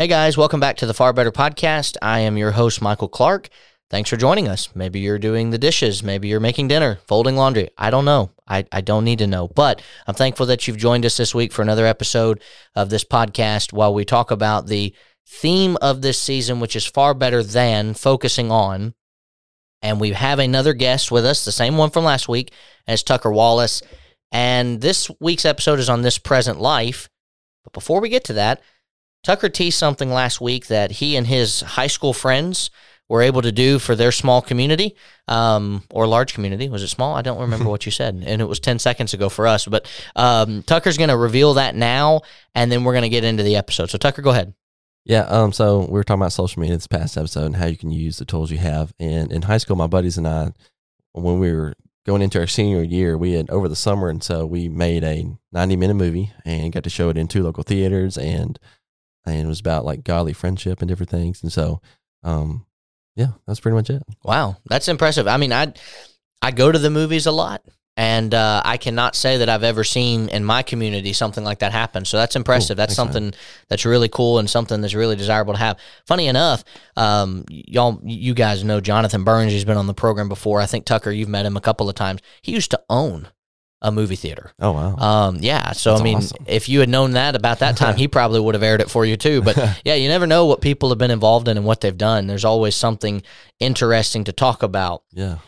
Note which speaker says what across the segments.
Speaker 1: Hey guys, welcome back to the Far Better Podcast. I am your host, Michael Clark. Thanks for joining us. Maybe you're doing the dishes, maybe you're making dinner, folding laundry. I don't know. I, I don't need to know. But I'm thankful that you've joined us this week for another episode of this podcast while we talk about the theme of this season, which is far better than focusing on. And we have another guest with us, the same one from last week, as Tucker Wallace. And this week's episode is on this present life. But before we get to that, Tucker teased something last week that he and his high school friends were able to do for their small community um, or large community. Was it small? I don't remember what you said, and it was ten seconds ago for us. But um, Tucker's going to reveal that now, and then we're going to get into the episode. So Tucker, go ahead.
Speaker 2: Yeah, um, so we were talking about social media this past episode and how you can use the tools you have. And in high school, my buddies and I, when we were going into our senior year, we had over the summer, and so we made a 90 minute movie and got to show it in two local theaters, and and it was about like godly friendship and different things. And so, um, yeah, that's pretty much it.
Speaker 1: Wow, that's impressive. I mean, I I go to the movies a lot, and uh, I cannot say that I've ever seen in my community something like that happen. So that's impressive.
Speaker 2: Cool.
Speaker 1: That's
Speaker 2: Thanks,
Speaker 1: something that's really cool and something that's really desirable to have. Funny enough, um, y'all, you guys know Jonathan Burns. He's been on the program before. I think Tucker, you've met him a couple of times. He used to own a movie theater.
Speaker 2: Oh wow.
Speaker 1: Um, yeah. So
Speaker 2: That's
Speaker 1: I mean,
Speaker 2: awesome.
Speaker 1: if you had known that about that time, he probably would have aired it for you too. But yeah, you never know what people have been involved in and what they've done. There's always something interesting to talk about.
Speaker 2: yeah.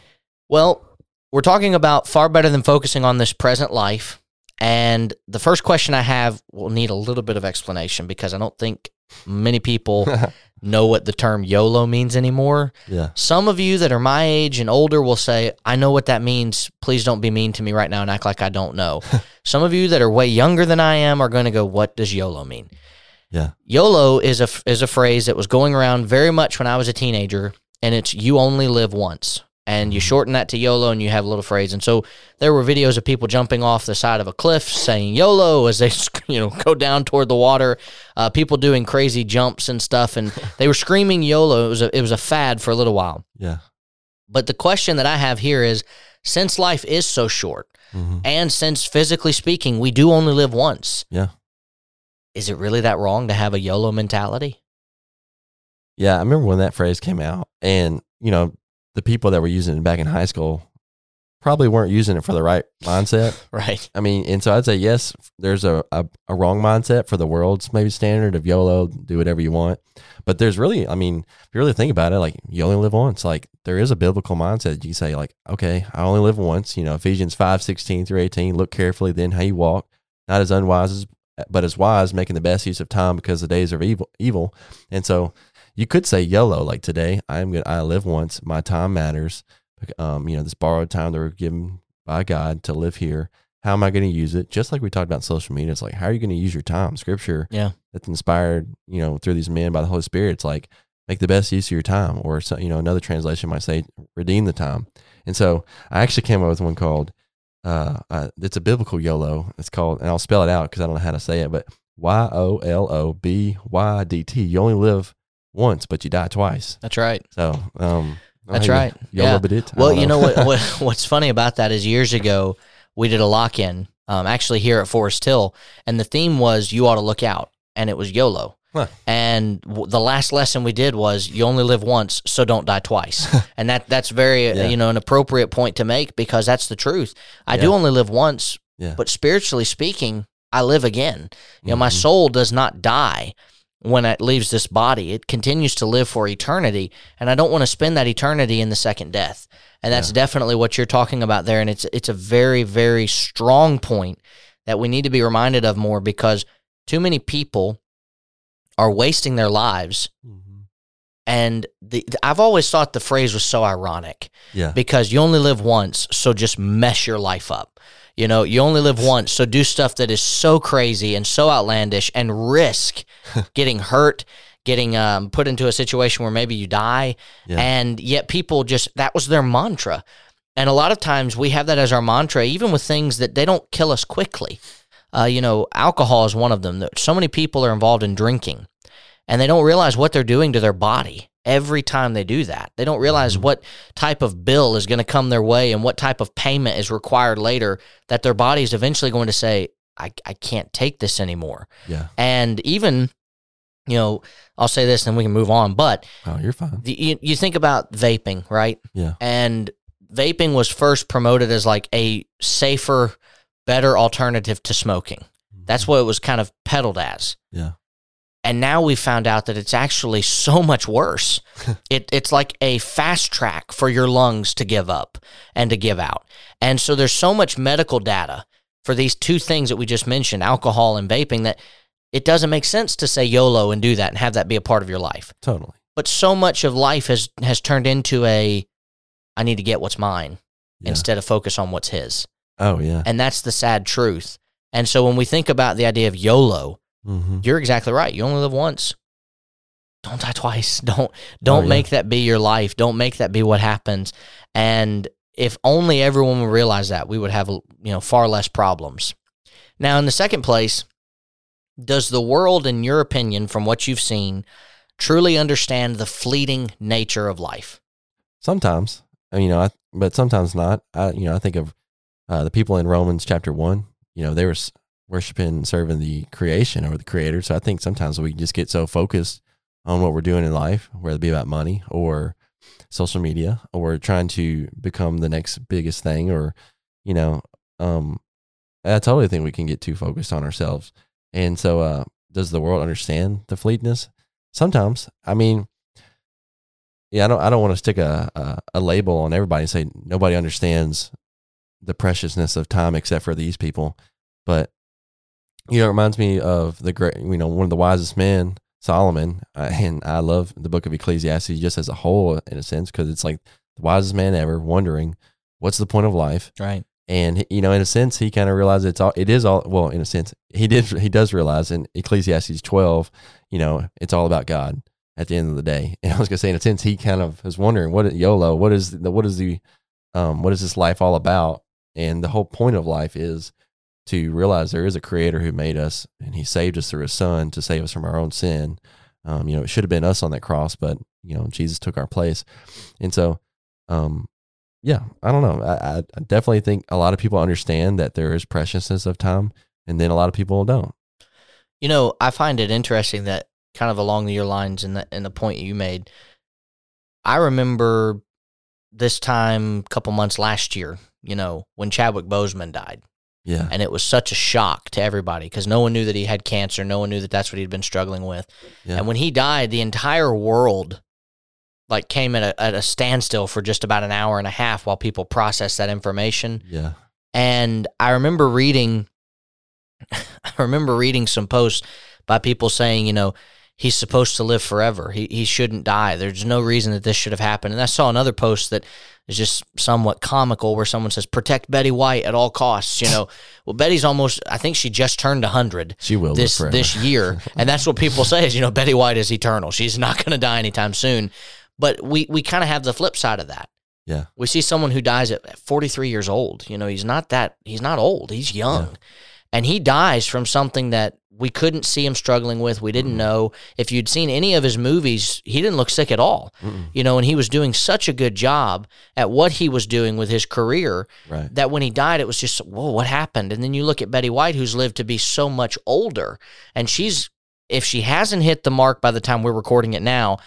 Speaker 1: Well, we're talking about far better than focusing on this present life. And the first question I have will need a little bit of explanation because I don't think many people know what the term YOLO means anymore.
Speaker 2: Yeah.
Speaker 1: Some of you that are my age and older will say, I know what that means. Please don't be mean to me right now and act like I don't know. Some of you that are way younger than I am are going to go, What does YOLO mean?
Speaker 2: Yeah.
Speaker 1: YOLO is a, is a phrase that was going around very much when I was a teenager, and it's you only live once. And you shorten that to YOLO and you have a little phrase. And so there were videos of people jumping off the side of a cliff saying YOLO as they you know go down toward the water. Uh, people doing crazy jumps and stuff, and they were screaming YOLO. It was a, it was a fad for a little while.
Speaker 2: Yeah.
Speaker 1: But the question that I have here is since life is so short,
Speaker 2: hmm
Speaker 1: and since physically speaking, we do only live once,
Speaker 2: Yeah.
Speaker 1: is it really that wrong to have a YOLO mentality?
Speaker 2: Yeah. I remember when that phrase came out, and you know, the people that were using it back in high school probably weren't using it for the right mindset.
Speaker 1: Right.
Speaker 2: I mean, and so I'd say yes, there's a, a, a wrong mindset for the world's maybe standard of YOLO, do whatever you want. But there's really, I mean, if you really think about it, like you only live once. Like there is a biblical mindset. You can say, like, okay, I only live once. You know, Ephesians 5, 16 through 18, look carefully then how you walk, not as unwise as but as wise, making the best use of time because the days are evil evil. And so you could say YOLO, like today, I'm gonna I live once, my time matters. Um, you know, this borrowed time that we're given by God to live here how am I going to use it? Just like we talked about social media, it's like, how are you going to use your time? Scripture
Speaker 1: Yeah.
Speaker 2: that's inspired, you know, through these men by the Holy Spirit. It's like, make the best use of your time. Or, so, you know, another translation might say, redeem the time. And so I actually came up with one called, uh, uh it's a biblical YOLO. It's called, and I'll spell it out because I don't know how to say it, but Y O L O B Y D T. You only live once, but you die twice.
Speaker 1: That's right.
Speaker 2: So, um,
Speaker 1: That's
Speaker 2: I-
Speaker 1: right. Yeah. Well, you know what, what what's funny about that is years ago we did a lock in, um, actually here at Forest Hill, and the theme was "You ought to look out," and it was YOLO.
Speaker 2: Huh.
Speaker 1: And w- the last lesson we did was "You only live once, so don't die twice," and that that's very uh,
Speaker 2: Yeah.
Speaker 1: you know an appropriate point to make because that's the truth. I do only live once,
Speaker 2: Yeah.
Speaker 1: but spiritually speaking, I live again. You know, my
Speaker 2: Mhm.
Speaker 1: soul does not die when it leaves this body. It continues to live for eternity, and I don't want to spend that eternity in the second death. And that's
Speaker 2: Yeah.
Speaker 1: definitely what you're talking about there. And it's it's a very very strong point that we need to be reminded of more because too many people are wasting their lives.
Speaker 2: Mhm.
Speaker 1: And the, the- I've always thought the phrase was so ironic
Speaker 2: Yeah.
Speaker 1: because you only live once, so just mess your life up. You know, you only live once, so do stuff that is so crazy and so outlandish and risk getting hurt, getting um, put into a situation where maybe you die.
Speaker 2: Yeah.
Speaker 1: And yet people just, that was their mantra. And a lot of times we have that as our mantra, even with things that they don't kill us quickly. Uh, you know, alcohol is one of them. So many people are involved in drinking and they don't realize what they're doing to their body every time they do that. They don't realize
Speaker 2: Mhm.
Speaker 1: what type of bill is going to come their way and what type of payment is required later that their body is eventually going to say, I, I can't take this anymore.
Speaker 2: Yeah.
Speaker 1: And even you know, I'll say this and we can move on, but
Speaker 2: Oh, you're fine.
Speaker 1: the, you, you think about vaping, right?
Speaker 2: Yeah.
Speaker 1: And vaping was first promoted as like a safer, better alternative to smoking. That's what it was kind of peddled as.
Speaker 2: Yeah.
Speaker 1: And now we found out that it's actually so much worse. it, it's like a fast track for your lungs to give up and to give out. And so there's so much medical data for these two things that we just mentioned, alcohol and vaping, that it doesn't make sense to say YOLO and do that and have that be a part of your life.
Speaker 2: Totally.
Speaker 1: But so much of life has has turned into a I need to get what's mine
Speaker 2: Yeah.
Speaker 1: instead of focus on what's his.
Speaker 2: oh yeah.
Speaker 1: And that's the sad truth. And so when we think about the idea of YOLO,
Speaker 2: Mm-hmm.
Speaker 1: you're exactly right. You only live once. Don't die twice. Don't don't
Speaker 2: Oh, yeah.
Speaker 1: make that be your life. Don't make that be what happens. And if only everyone would realize that, we would have you know far less problems. Now, in the second place, does the world, in your opinion, from what you've seen, truly understand the fleeting nature of life?
Speaker 2: Sometimes, I mean, you know, I, but sometimes not. I, you know, I think of uh, the people in Romans chapter one. You know, they were worshiping serving the creation or the Creator. So I think sometimes we just get so focused on what we're doing in life, whether it be about money or social media or trying to become the next biggest thing, or you know, um, I totally think we can get too focused on ourselves. And so, uh, does the world understand the fleetness? Sometimes, I mean, yeah, I don't I don't want to stick a, a a label on everybody and say nobody understands the preciousness of time except for these people. But you know, it reminds me of the great, you know, one of the wisest men, Solomon, uh, and I love the book of Ecclesiastes just as a whole in a sense because it's like the wisest man ever, wondering what's the point of life,
Speaker 1: Right.
Speaker 2: and you know, in a sense, he kind of realized it's all. It is all. Well, in a sense, he did. He does realize in Ecclesiastes twelve, you know, it's all about God at the end of the day. And I was gonna say, in a sense, he kind of was wondering what YOLO. What is the what is the um what is this life all about? And the whole point of life is to realize there is a Creator who made us, and He saved us through His Son to save us from our own sin. Um, you know, it should have been us on that cross, but you know, Jesus took our place, and so, um, yeah, I don't know. I, I definitely think a lot of people understand that there is preciousness of time, and then a lot of people don't.
Speaker 1: You know, I find it interesting that kind of along your lines and the and the point you made. I remember this time a couple months last year, you know, when Chadwick Boseman died.
Speaker 2: Yeah,
Speaker 1: And it was such a shock to everybody because no one knew that he had cancer. No one knew that that's what he'd been struggling with.
Speaker 2: Yeah.
Speaker 1: And when he died, the entire world like came at a, at a standstill for just about an hour and a half while people processed that information.
Speaker 2: yeah,
Speaker 1: And I remember reading, I remember reading some posts by people saying, you know, he's supposed to live forever. He he shouldn't die. There's no reason that this should have happened. And I saw another post that is just somewhat comical where someone says, "Protect Betty White at all costs." You know, well, Betty's almost. I think she just turned hundred
Speaker 2: she will
Speaker 1: this this year, and that's what people say is you know Betty White is eternal. She's not going to die anytime soon. But we we kind of have the flip side of that.
Speaker 2: Yeah.
Speaker 1: we see someone who dies at 43 years old. You know, he's not that he's not old. He's young, and he dies from something that we couldn't see him struggling with. We didn't
Speaker 2: Mm-mm.
Speaker 1: know if you'd seen any of his movies. He didn't look sick at all.
Speaker 2: Mm-mm.
Speaker 1: You know, and he was doing such a good job at what he was doing with his career
Speaker 2: right.
Speaker 1: that when he died, it was just, whoa, what happened? And then you look at Betty White, who's lived to be so much older, and she's, if she hasn't hit the mark by the time we're recording it now,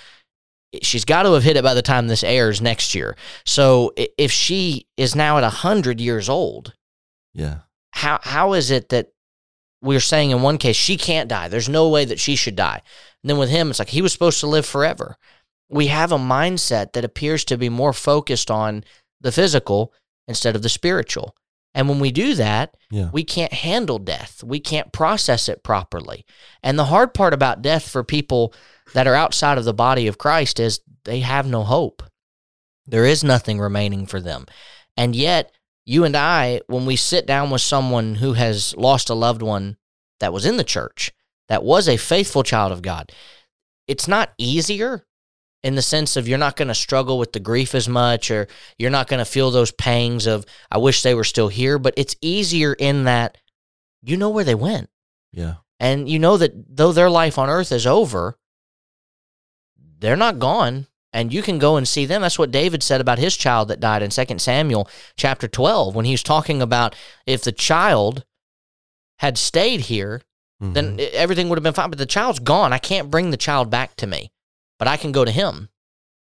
Speaker 1: she's got to have hit it by the time this airs next year. So if she is now at 100 years old,
Speaker 2: Yeah,
Speaker 1: how how is it that we're saying in one case she can't die? There's no way that she should die. And then with him, it's like he was supposed to live forever. We have a mindset that appears to be more focused on the physical instead of the spiritual. And when we do that,
Speaker 2: yeah,
Speaker 1: we can't handle death. We can't process it properly. And the hard part about death for people that are outside of the body of Christ is they have no hope. There is nothing remaining for them. And yet, you and I, when we sit down with someone who has lost a loved one that was in the church, that was a faithful child of God, it's not easier in the sense of you're not going to struggle with the grief as much or you're not going to feel those pangs of I wish they were still here, but it's easier in that you know where they went.
Speaker 2: yeah,
Speaker 1: And you know that though their life on earth is over, they're not gone and you can go and see them. That's what David said about his child that died in 2 Samuel chapter 12 when he was talking about if the child had stayed here, then
Speaker 2: Mhm.
Speaker 1: i- everything would have been fine. But the child's gone. I can't bring the child back to me, but I can go to him.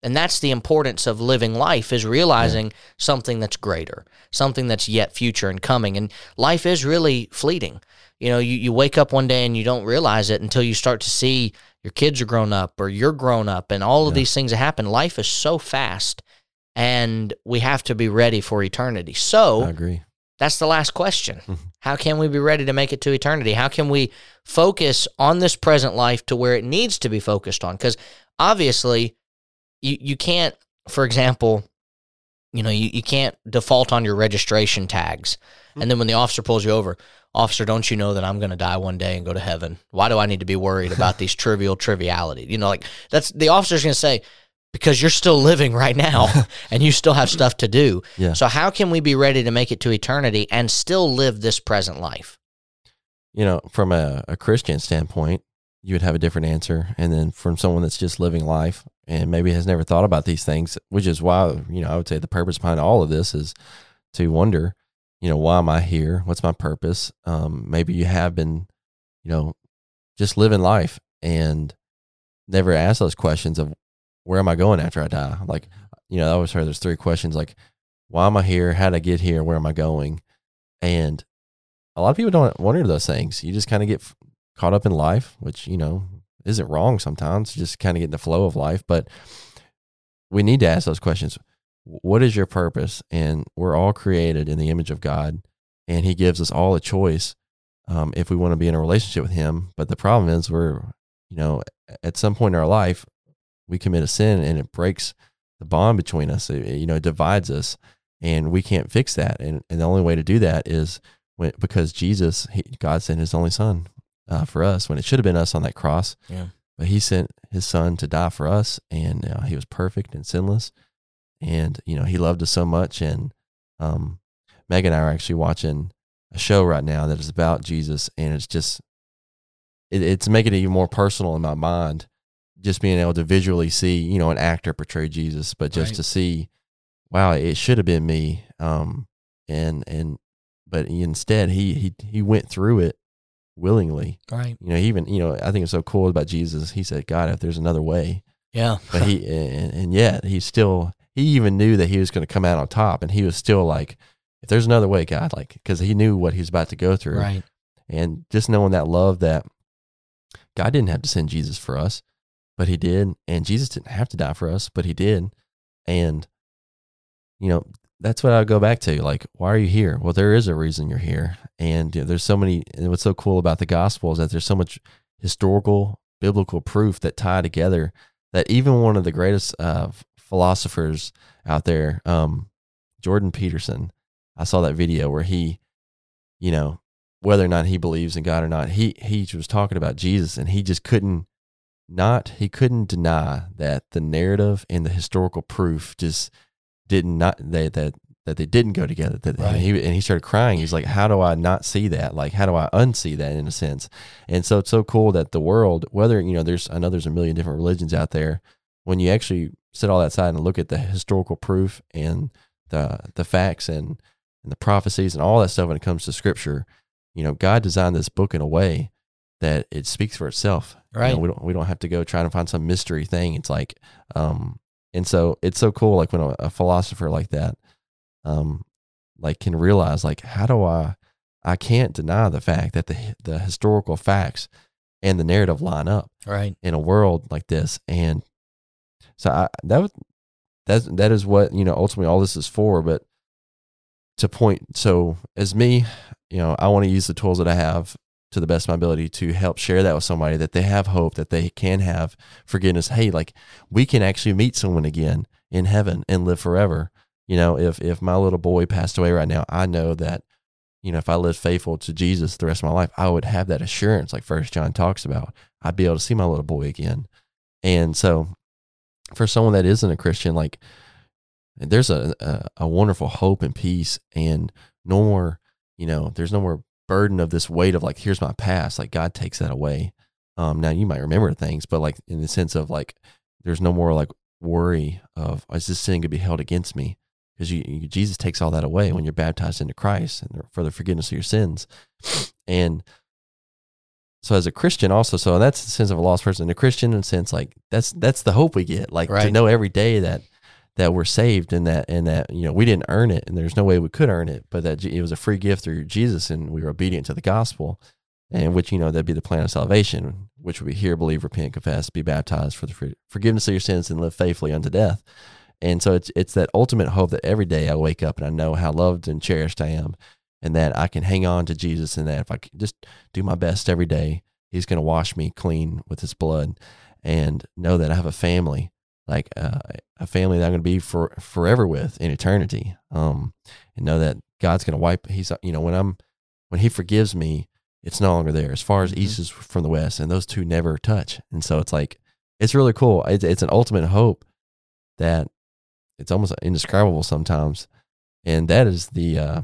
Speaker 1: And that's the importance of living life is realizing something that's greater, something that's yet future and coming. And life is really fleeting. You know, you, you wake up one day and you don't realize it until you start to see your kids are grown up or you're grown up and all of
Speaker 2: Yeah.
Speaker 1: these things that happen. Life is so fast and we have to be ready for eternity. So
Speaker 2: I agree.
Speaker 1: that's the last question.
Speaker 2: Mhm.
Speaker 1: How can we be ready to make it to eternity? How can we focus on this present life to where it needs to be focused on? Because obviously, you, you can't, for example, you know, you, you can't default on your registration tags. And hmm. then when the officer pulls you over, officer, don't you know that I'm going to die one day and go to heaven? Why do I need to be worried about these trivial triviality? You know, like that's the officer's going to say, because you're still living right now and you still have stuff to do.
Speaker 2: Yeah.
Speaker 1: So how can we be ready to make it to eternity and still live this present life?
Speaker 2: you know, from a, a Christian standpoint, you would have a different answer. And then from someone that's just living life and maybe has never thought about these things, which is why, you know, I would say the purpose behind all of this is to wonder, you know, why am I here? What's my purpose? Um, maybe you have been, you know, just living life and never asked those questions of where am I going after I die? Like, you know, I always heard there's three questions like, why am I here? How did I get here? Where am I going? And a lot of people don't wonder those things. You just kind of get caught up in life, which, you know, isn't wrong sometimes. Just kind of get in the flow of life. But we need to ask those questions. What is your purpose? And we're all created in the image of God, and He gives us all a choice um, if we want to be in a relationship with Him. But the problem is, we're, you know, at some point in our life, we commit a sin and it breaks the bond between us. It, it, you know, it divides us, and we can't fix that. And, and the only way to do that is when, because Jesus, he, God sent His only Son uh, for us when it should have been us on that cross.
Speaker 1: Yeah.
Speaker 2: But He sent His Son to die for us, and uh, He was perfect and sinless, and you know He loved us so much. And um, Meg and I are actually watching a show right now that is about Jesus, and it's just it, it's making it even more personal in my mind. Just being able to visually see, you know, an actor portray Jesus, but just
Speaker 1: Right.
Speaker 2: to see, wow, it should have been me. Um, and and but instead he he he went through it willingly.
Speaker 1: Right.
Speaker 2: You know, even you know I think it's so cool about Jesus. He said, "God, if there's another way,"
Speaker 1: Yeah.
Speaker 2: but he and, and yet he still he even knew that he was going to come out on top, and he was still like, "If there's another way, God," like because he knew what he was about to go through,
Speaker 1: right.
Speaker 2: and just knowing that love that God didn't have to send Jesus for us, but he did, and Jesus didn't have to die for us, but he did, and you know that's what I go back to. Like, why are you here? Well, there is a reason you're here, and you know, there's so many. And what's so cool about the gospel is that there's so much historical, biblical proof that tie together. That even one of the greatest uh, philosophers out there, um, Jordan Peterson, I saw that video where he, you know, whether or not he believes in God or not, he he was talking about Jesus, and he just couldn't not he couldn't deny that the narrative and the historical proof just did not they that that they didn't go together. That
Speaker 1: Right.
Speaker 2: and he and he started crying. He's like, "How do I not see that? Like, how do I unsee that in a sense?" And so it's so cool that the world, whether you know, there's I know there's a million different religions out there. When you actually sit all that aside and look at the historical proof and the the facts and and the prophecies and all that stuff when it comes to Scripture, you know, God designed this book in a way that it speaks for itself. You know,
Speaker 1: Right.
Speaker 2: we don't we don't have to go trying to find some mystery thing. It's like, um, and so it's so cool. Like when a, a philosopher like that, um, like can realize like how do I, I can't deny the fact that the the historical facts and the narrative line up
Speaker 1: Right.
Speaker 2: in a world like this, and so I that was that's that is what you know ultimately all this is for. But to point, so as me, you know, I want to use the tools that I have to the best of my ability to help share that with somebody that they have hope that they can have forgiveness. Hey, like we can actually meet someone again in heaven and live forever. You know, if if my little boy passed away right now, I know that you know if I lived faithful to Jesus the rest of my life, I would have that assurance, like First John talks about. I'd be able to see my little boy again. And so, for someone that isn't a Christian, like there's a, a, a wonderful hope and peace and no more, you know, there's no more burden of this weight of like, here's my past. Like God takes that away. Um, now you might remember things, but like in the sense of like, there's no more like worry of, is this sin going to be held against me? Because you, you, Jesus takes all that away when you're baptized into Christ and for the forgiveness of your sins. And so as a Christian also, so that's the sense of a lost person. A Christian in a sense, like that's that's the hope we get. Like to know every day that that we're saved and that and that you know we didn't earn it and there's no way we could earn it, but that it was a free gift through Jesus and we were obedient to the gospel, and which you know that'd be the plan of salvation, which would be hear, believe, repent, confess, be baptized for the for- forgiveness of your sins and live faithfully unto death. And so it's it's that ultimate hope that every day I wake up and I know how loved and cherished I am, and that I can hang on to Jesus, and that if I just do my best every day, He's going to wash me clean with His blood, and know that I have a family, like uh, a family that I'm going to be for forever with in eternity. Um, and know that God's going to wipe. He's you know when I'm when He forgives me, it's no longer there. As far as
Speaker 1: Mhm.
Speaker 2: east is from the west, and those two never touch. And so it's like it's really cool. It's, it's an ultimate hope that it's almost indescribable sometimes, and that is the uh,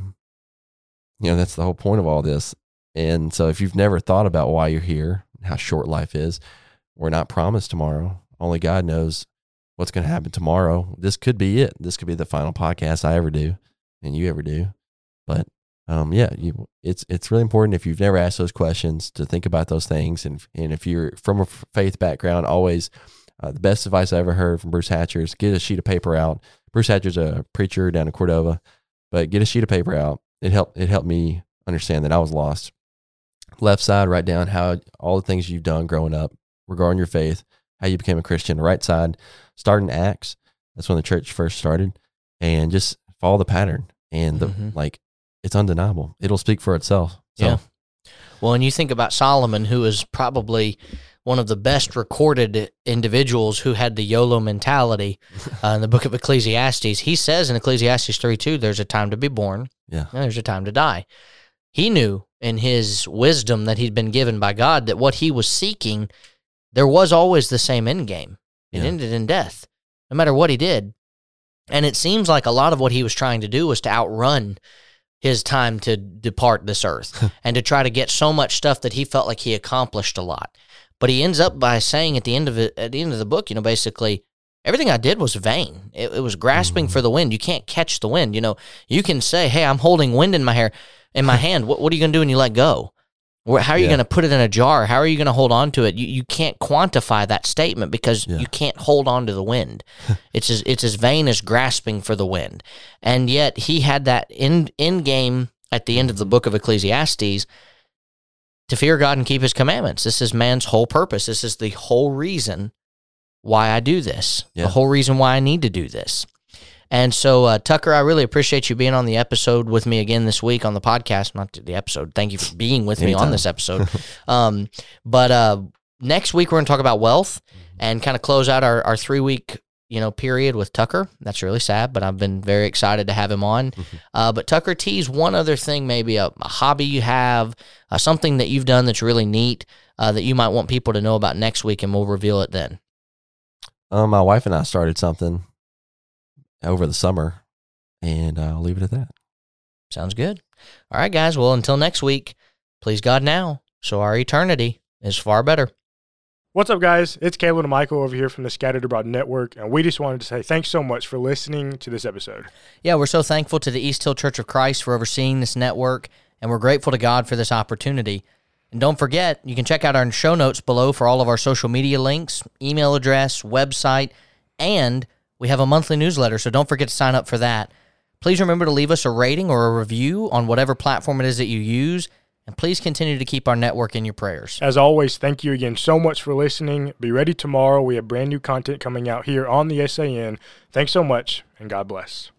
Speaker 2: you know that's the whole point of all this. And so if you've never thought about why you're here, how short life is, we're not promised tomorrow. Only God knows what's going to happen tomorrow. This could be it. This could be the final podcast I ever do, and you ever do. But um, yeah, you, it's it's really important if you've never asked those questions to think about those things, and and if you're from a faith background, always uh, the best advice I ever heard from Bruce Hatcher is get a sheet of paper out. Bruce Hatcher's a preacher down in Cordova, but get a sheet of paper out. It helped it helped me understand that I was lost. Left side, write down how all the things you've done growing up regarding your faith, how you became a Christian. Right side, start in Acts. That's when the church first started, and just follow the pattern. And the
Speaker 1: Mhm.
Speaker 2: like, it's undeniable. It'll speak for itself. So,
Speaker 1: Yeah. Well, and you think about Solomon, who is probably one of the best recorded individuals who had the YOLO mentality uh, in the book of Ecclesiastes. He says in Ecclesiastes 3 2, there's a time to be born,
Speaker 2: Yeah.
Speaker 1: and there's a time to die. He knew in his wisdom that he'd been given by God that what he was seeking, there was always the same end game. It
Speaker 2: Yeah.
Speaker 1: ended in death, no matter what he did. And it seems like a lot of what he was trying to do was to outrun his time to depart this earth and to try to get so much stuff that he felt like he accomplished a lot. But he ends up by saying at the end of it, at the end of the book, you know, basically everything I did was vain. It, it was grasping
Speaker 2: Mhm.
Speaker 1: for the wind. You can't catch the wind. You know, you can say, "Hey, I'm holding wind in my hair, in my hand." What, what are you going to do when you let go? How are you
Speaker 2: Yeah.
Speaker 1: going to put it in a jar? How are you going to hold on to it? You, you can't quantify that statement because
Speaker 2: Yeah.
Speaker 1: you can't hold on to the wind. it's as it's as vain as grasping for the wind. And yet he had that in in game at the end of the book of Ecclesiastes to fear God and keep his commandments. This is man's whole purpose. This is the whole reason why I do this.
Speaker 2: Yeah.
Speaker 1: The whole reason why I need to do this. And so, uh, Tucker, I really appreciate you being on the episode with me again this week on the podcast. Not the episode. Thank you for being with me on this episode. um, but uh, next week we're going to talk about wealth and kind of close out our, our three week you know period with Tucker. That's really sad, but I've been very excited to have him on. Uh, but Tucker, tease one other thing, maybe a, a hobby you have, uh, something that you've done that's really neat uh, that you might want people to know about next week, and we'll reveal it then.
Speaker 2: Um, my wife and I started something over the summer, and uh, I'll leave it at that.
Speaker 1: Sounds good. All right, guys. Well, until next week, please God now, so our eternity is far better.
Speaker 3: What's up, guys? It's Caleb and Michael over here from the Scattered Abroad Network, and we just wanted to say thanks so much for listening to this episode.
Speaker 1: Yeah, we're so thankful to the East Hill Church of Christ for overseeing this network, and we're grateful to God for this opportunity. And don't forget, you can check out our show notes below for all of our social media links, email address, website, and we have a monthly newsletter, so don't forget to sign up for that. Please remember to leave us a rating or a review on whatever platform it is that you use, and please continue to keep our network in your prayers.
Speaker 3: As always, thank you again so much for listening. Be ready tomorrow. We have brand new content coming out here on the SAN. Thanks so much, and God bless.